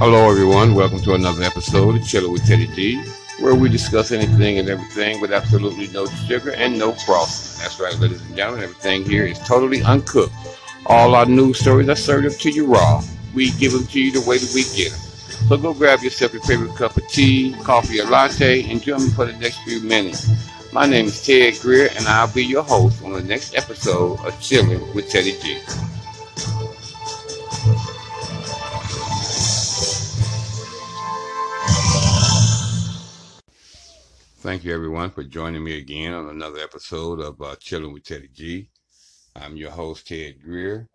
Hello, everyone. Welcome to another episode of Chilling with Teddy G, where we discuss anything and everything with absolutely no sugar and no frosting. That's right, ladies and gentlemen. Everything here is totally uncooked. All our news stories are served up to you raw. We give them to you the way that we get them. So go grab yourself your favorite cup of tea, coffee, or latte, and join me for the next few minutes. My name is Ted Greer, and I'll be your host on the next episode of Chilling with Teddy G. Thank you, everyone, for joining me again on another episode of uh, Chilling with Teddy G. I'm your host, Ted Greer.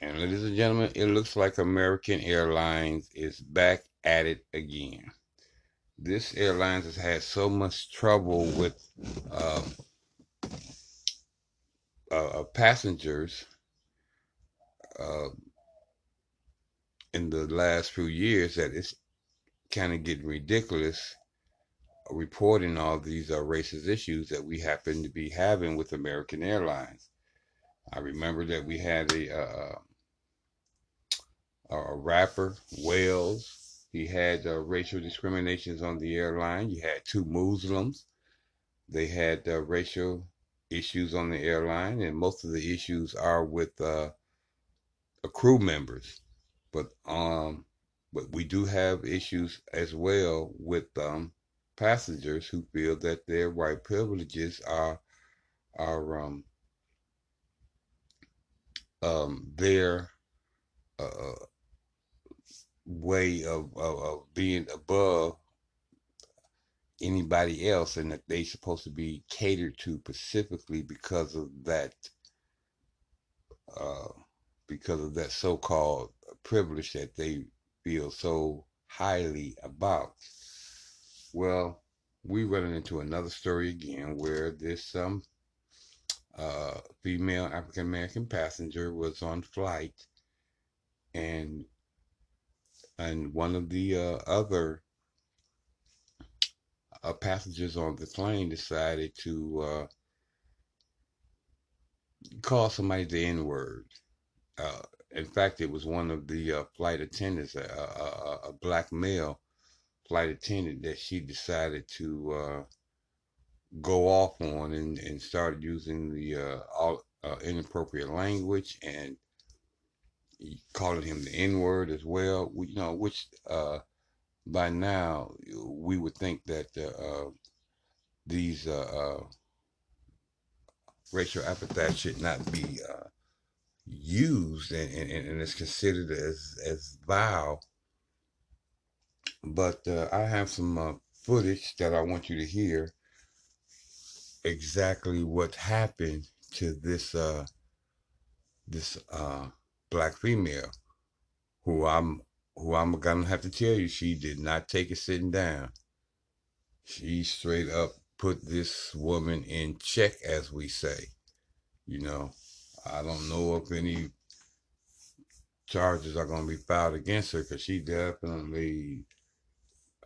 And ladies and gentlemen, it looks like American Airlines is back at it again. This airline has had so much trouble with uh, uh, passengers uh, in the last few years that it's kind of getting ridiculous reporting all these uh, racist issues that we happen to be having with American Airlines. I remember that we had a uh, a rapper, Wales. He had uh, racial discriminations on the airline. You had two Muslims. They had uh, racial issues on the airline, and most of the issues are with uh, crew members. But um, but we do have issues as well with um, passengers who feel that their white privileges are are um, um, their uh, way of, of, of, being above anybody else and that they're supposed to be catered to specifically because of that uh, because of that so-called privilege that they feel so highly about well, we running into another story again where this um uh female African American passenger was on flight and and one of the uh, other uh, passengers on the plane decided to uh, call somebody the N word. Uh, in fact, it was one of the uh, flight attendants, a, a, a black male flight attendant that she decided to uh, go off on and, and started using the uh, all, uh, inappropriate language and calling him the N word as well. We, you know, which uh, by now we would think that uh, these uh, racial epithets should not be used and, and, and it's considered as as vile but uh, I have some uh, footage that I want you to hear exactly what happened to this uh, this uh, black female who I'm who I'm gonna have to tell you she did not take it sitting down. She straight up put this woman in check, as we say. You know, I don't know if any charges are to be filed against her because she definitely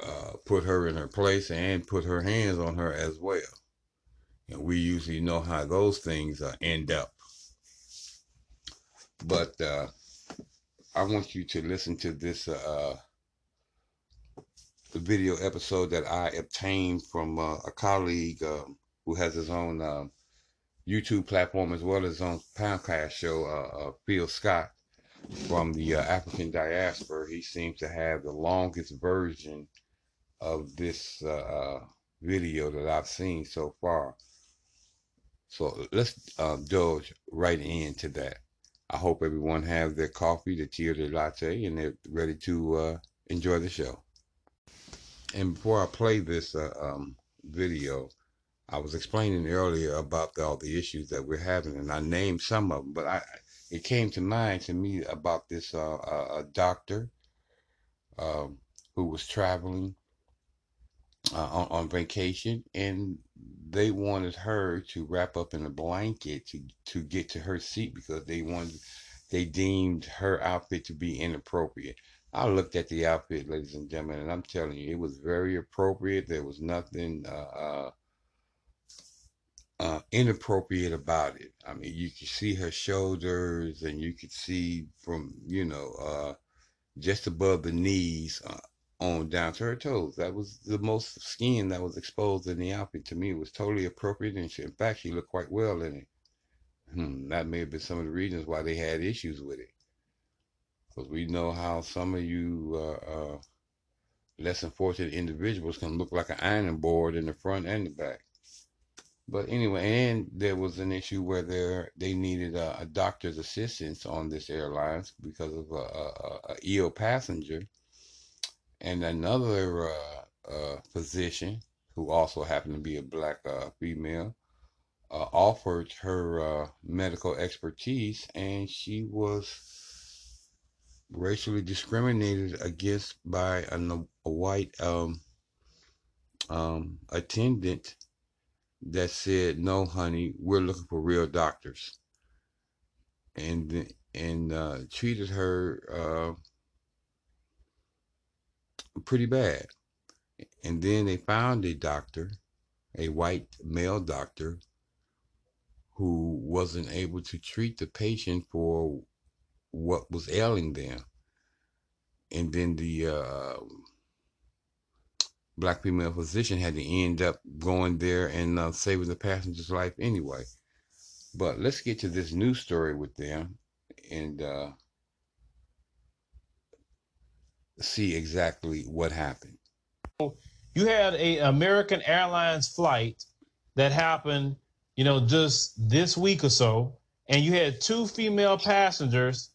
uh, put her in her place and put her hands on her as well. And we usually know how those things uh, end up. But uh, I want you to listen to this uh, video episode that I obtained from uh, a colleague um, who has his own um, YouTube platform as well as his own podcast show, uh, Phil Scott from the African diaspora. He seems to have the longest version of this uh, uh, video that I've seen so far. So let's uh, right into that. I hope everyone has their coffee, their tea, or their latte, and they're ready to uh, enjoy the show. And before I play this uh, um, video, I was explaining earlier about the, all the issues that we're having, and I named some of them. But I, it came to mind to me about this uh, doctor um, who was traveling uh, on, on vacation, and they wanted her to wrap up in a blanket to to get to her seat because they wanted they deemed her outfit to be inappropriate. I looked at the outfit, ladies and gentlemen, and I'm telling you, it was very appropriate. There was nothing uh, uh, uh, inappropriate about it. I mean, you could see her shoulders, and you could see from you know uh, just above the knees uh, on down to her toes. That was the most skin that was exposed in the outfit. To me, it was totally appropriate, and she, in fact, she looked quite well in it. Hmm, that may have been some of the reasons why they had issues with it, because we know how some of you uh, uh, less than fortunate individuals can look like an ironing board in the front and the back. But anyway, and there was an issue where they they needed a, a, doctor's assistance on this airlines because of a, a, a ill passenger, and another uh, uh, physician who also happened to be a black uh, female uh, offered her uh, medical expertise, and she was racially discriminated against by a, a white um, um, attendant that said, "No, honey, we're looking for real doctors," and and uh, treated her pretty bad. And then they found a doctor, a white male doctor, who wasn't able to treat the patient for what was ailing them. And then the uh, black female physician had to end up going there and uh, saving the passenger's life anyway. But let's get to this new story with them and uh, see exactly what happened. You had a American Airlines flight that happened, you know, just this week or so, and you had two female passengers.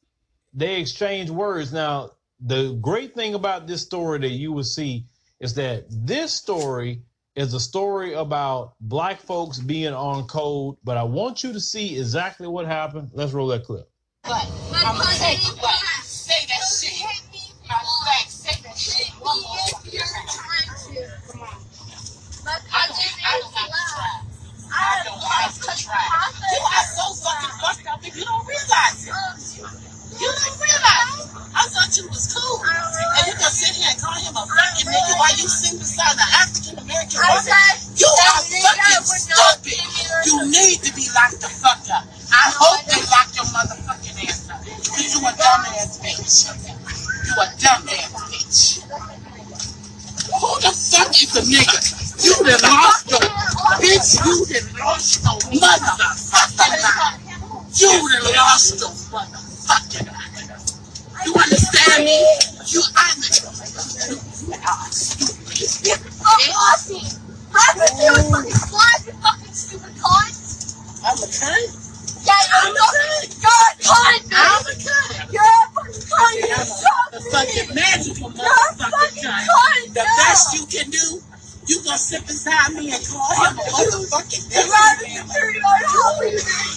They exchanged words. Now, the great thing about this story that you will see is that this story is a story about black folks being on code, but I want you to see exactly what happened. Let's roll that clip. I'm gonna take you fucking fucked up if you don't realize it. You don't realize it. I thought you was cool. And you can sit here and call him a fucking nigga while you sitting beside the African American woman. You are fucking stupid. You need to be locked the fuck up. I hope they lock your motherfucking ass up. Because you a dumbass bitch. You a dumbass bitch. Who the fuck is a nigga? You done lost your bitch. You done lost your mind. You done lost your motherfucking mind. You understand me? You are the you are stupid. Oh, Aussie. How could you fucking fly, you fucking stupid cunt? I'm a cunt? Yeah, I'm a cunt. You're a cunt, I'm a cunt. You're a fucking cunt. You're a fucking magical motherfucking cunt. The best you can do you gonna sit beside me and call him a motherfucking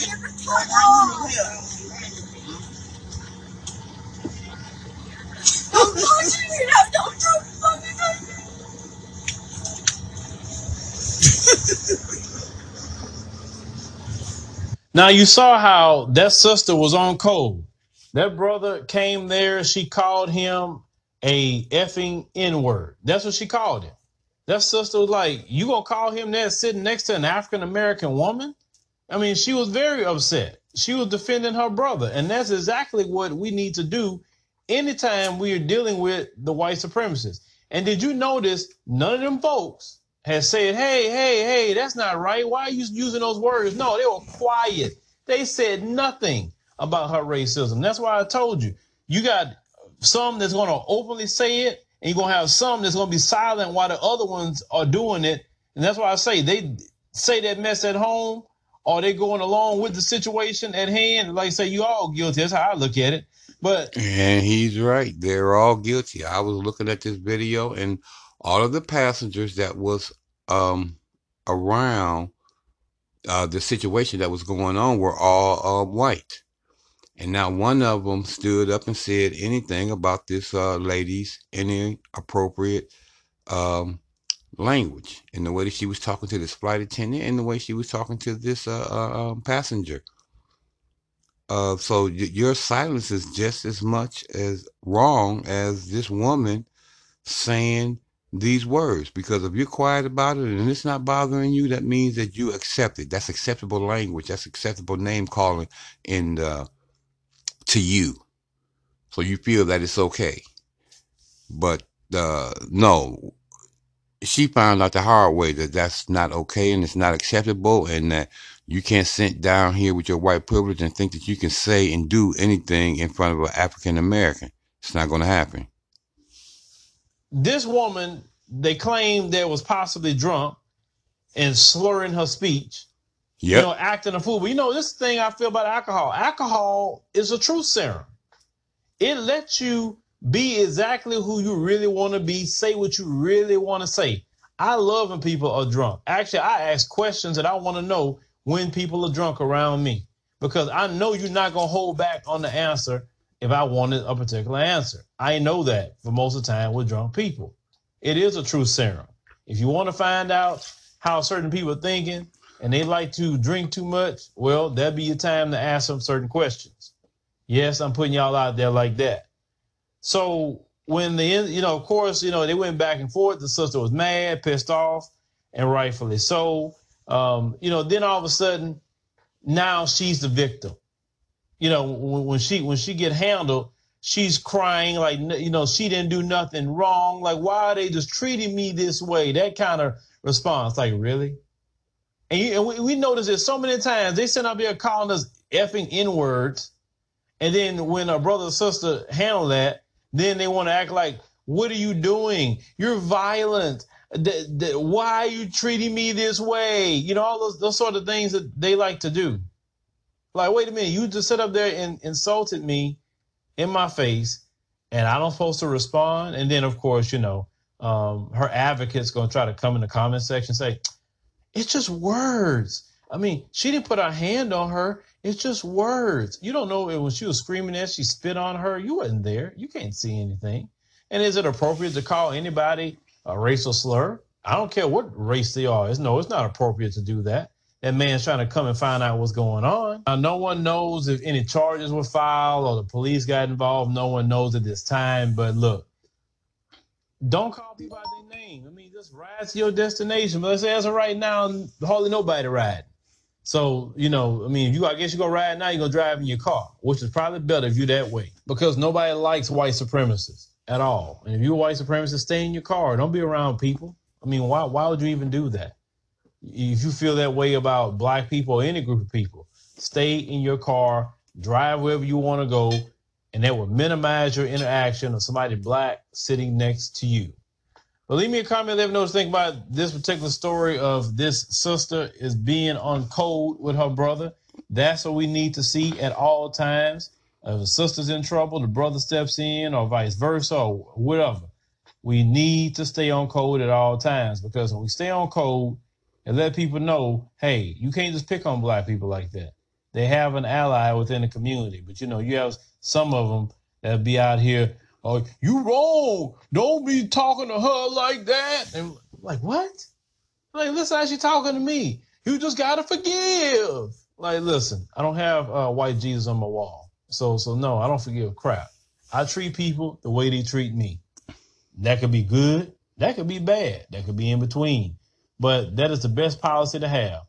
You're now you saw how that sister was on code. That brother came there. She called him a effing N word. That's what she called him. That sister was like, "You gonna call him that sitting next to an African American woman?" I mean, she was very upset. She was defending her brother, and that's exactly what we need to do anytime we are dealing with the white supremacists. And did you notice none of them folks has said, hey, hey, hey, that's not right. Why are you using those words? No, they were quiet. They said nothing about her racism. That's why I told you. You got some that's going to openly say it, and you're going to have some that's going to be silent while the other ones are doing it. And that's why I say they say that mess at home or they going along with the situation at hand. Like say, you all guilty. That's how I look at it. But and he's right. They're all guilty. I was looking at this video, and all of the passengers that was um around uh, the situation that was going on were all uh, white. And not one of them stood up and said anything about this uh, lady's inappropriate um, language and the way that she was talking to this flight attendant and the way she was talking to this uh, uh, um, passenger. Uh, so your silence is just as much as wrong as this woman saying these words. Because if you're quiet about it and it's not bothering you, that means that you accept it. That's acceptable language. That's acceptable name calling in uh, to you. So you feel that it's okay. But uh, no, she found out the hard way that that's not okay and it's not acceptable, and that you can't sit down here with your white privilege and think that you can say and do anything in front of an African American. It's not going to happen. This woman, they claim that was possibly drunk and slurring her speech, Yeah. you know, acting a fool. But you know, this thing I feel about alcohol. Alcohol is a truth serum. It lets you be exactly who you really want to be, say what you really want to say. I love when people are drunk. Actually, I ask questions that I want to know when people are drunk around me because I know you're not going to hold back on the answer if I wanted a particular answer. I know that for most of the time with drunk people. It is a true serum. If you want to find out how certain people are thinking and they like to drink too much, well, that'd be your time to ask them certain questions. Yes, I'm putting y'all out there like that. So when the you know, of course, you know, they went back and forth. The sister was mad, pissed off, and rightfully so. Um, you know, then all of a sudden, now she's the victim. You know, when, when she when she get handled, she's crying like you know she didn't do nothing wrong. Like why are they just treating me this way? That kind of response, like really. And, you, and we, we notice it so many times. They send up here calling us effing n words, and then when a brother or sister handle that, then they want to act like, "What are you doing? You're violent. Th- th- why are you treating me this way?" You know, all those those sort of things that they like to do. Like, wait a minute, you just sit up there and insulted me in my face, and I don't supposed to respond. And then, of course, you know, um, her advocate's going to try to come in the comment section say, it's just words. I mean, she didn't put her hand on her. It's just words. You don't know when she was screaming that she spit on her. You wasn't there. You can't see anything. And is it appropriate to call anybody a racial slur? I don't care what race they are. It's, no, it's not appropriate to do that. That man's trying to come and find out what's going on. Now, no one knows if any charges were filed or the police got involved. No one knows at this time. But look, don't call people by their name. I mean, just ride to your destination. But let's say as of right now, hardly nobody riding. So, you know, I mean, you I guess you go ride now, you're gonna drive in your car, which is probably better if you're that way. Because nobody likes white supremacists at all. And if you're a white supremacist, stay in your car. Don't be around people. I mean, why why would you even do that? If you feel that way about black people or any group of people, stay in your car, drive wherever you want to go, and that will minimize your interaction of somebody black sitting next to you. But leave me a comment. Let me know what you think about this particular story of this sister is being on code with her brother. That's what we need to see at all times. If a sister's in trouble, the brother steps in, or vice versa, or whatever. We need to stay on code at all times because when we stay on code and let people know, hey, you can't just pick on black people like that. They have an ally within the community, but you know, you have some of them that be out here Oh, you wrong. Don't be talking to her like that. And like, what? Like, listen how she talking to me. You just gotta forgive. Like, listen, I don't have uh, white Jesus on my wall. So, so no, I don't forgive crap. I treat people the way they treat me. That could be good. That could be bad. That could be in between. But that is the best policy to have.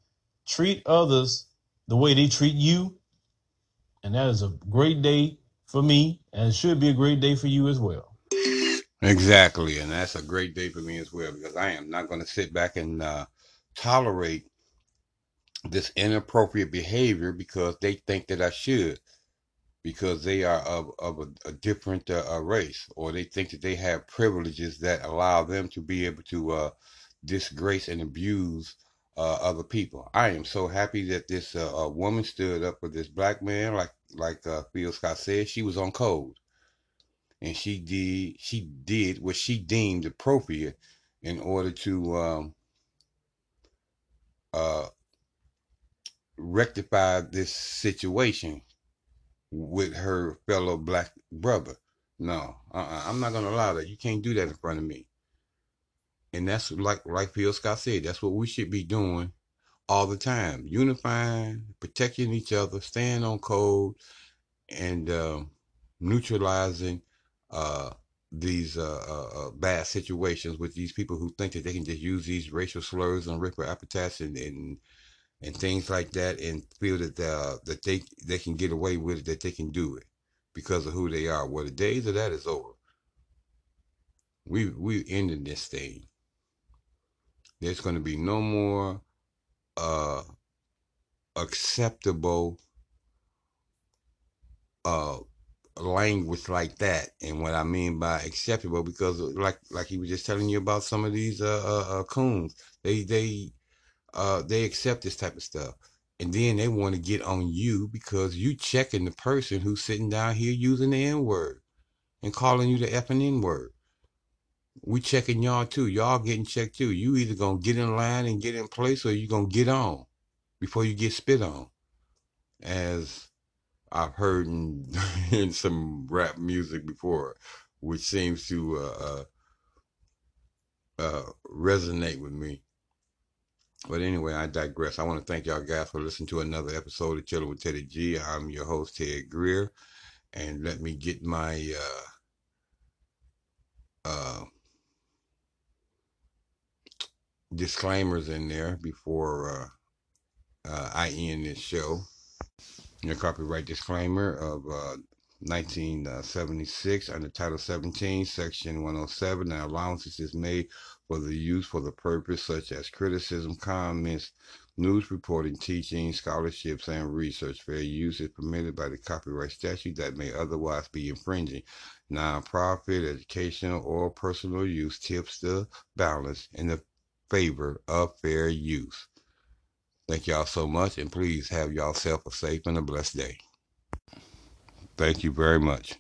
Treat others the way they treat you. And that is a great day for me. And should be a great day for you as well. Exactly, and that's a great day for me as well because I am not going to sit back and uh, tolerate this inappropriate behavior because they think that I should because they are of, of a, a different uh, race or they think that they have privileges that allow them to be able to uh, disgrace and abuse uh, other people. I am so happy that this uh, uh, woman stood up for this black man, like like uh, Phil Scott said, she was on code and she did she did what she deemed appropriate in order to um, uh, rectify this situation with her fellow black brother. No, uh-uh, I'm not gonna allow that. You can't do that in front of me. And that's like like Phil Scott said. That's what we should be doing all the time: unifying, protecting each other, staying on code, and um, neutralizing uh, these uh, uh, uh, bad situations with these people who think that they can just use these racial slurs and ripper epithets and, and and things like that and feel that uh, that they they can get away with it, that they can do it because of who they are. Well, the days of that is over. We we ended this thing. There's going to be no more uh acceptable uh language like that. And what i mean by acceptable because like like he was just telling you about some of these uh uh, uh coons. They they uh they accept this type of stuff. And then they want to get on you because you checking the person who's sitting down here using the n-word and calling you the f and n-word we checking y'all too y'all getting checked too you either gonna get in line and get in place or you gonna get on before you get spit on as I've heard in, in some rap music before, which seems to uh, uh, uh, resonate with me. But anyway, I digress. I want to thank y'all guys for listening to another episode of Chilling with Teddy G. I'm your host, Ted Greer. And let me get my uh, uh, disclaimers in there before uh, uh, I end this show. Your copyright disclaimer of uh, 1976 under Title 17, Section 107. Now, allowances is made for the use for the purpose such as criticism, comments, news reporting, teaching, scholarships, and research. Fair use is permitted by the copyright statute that may otherwise be infringing. Non-profit, educational, or personal use tips the balance in the favor of fair use. Thank y'all so much, and please have y'allself a safe and a blessed day. Thank you very much.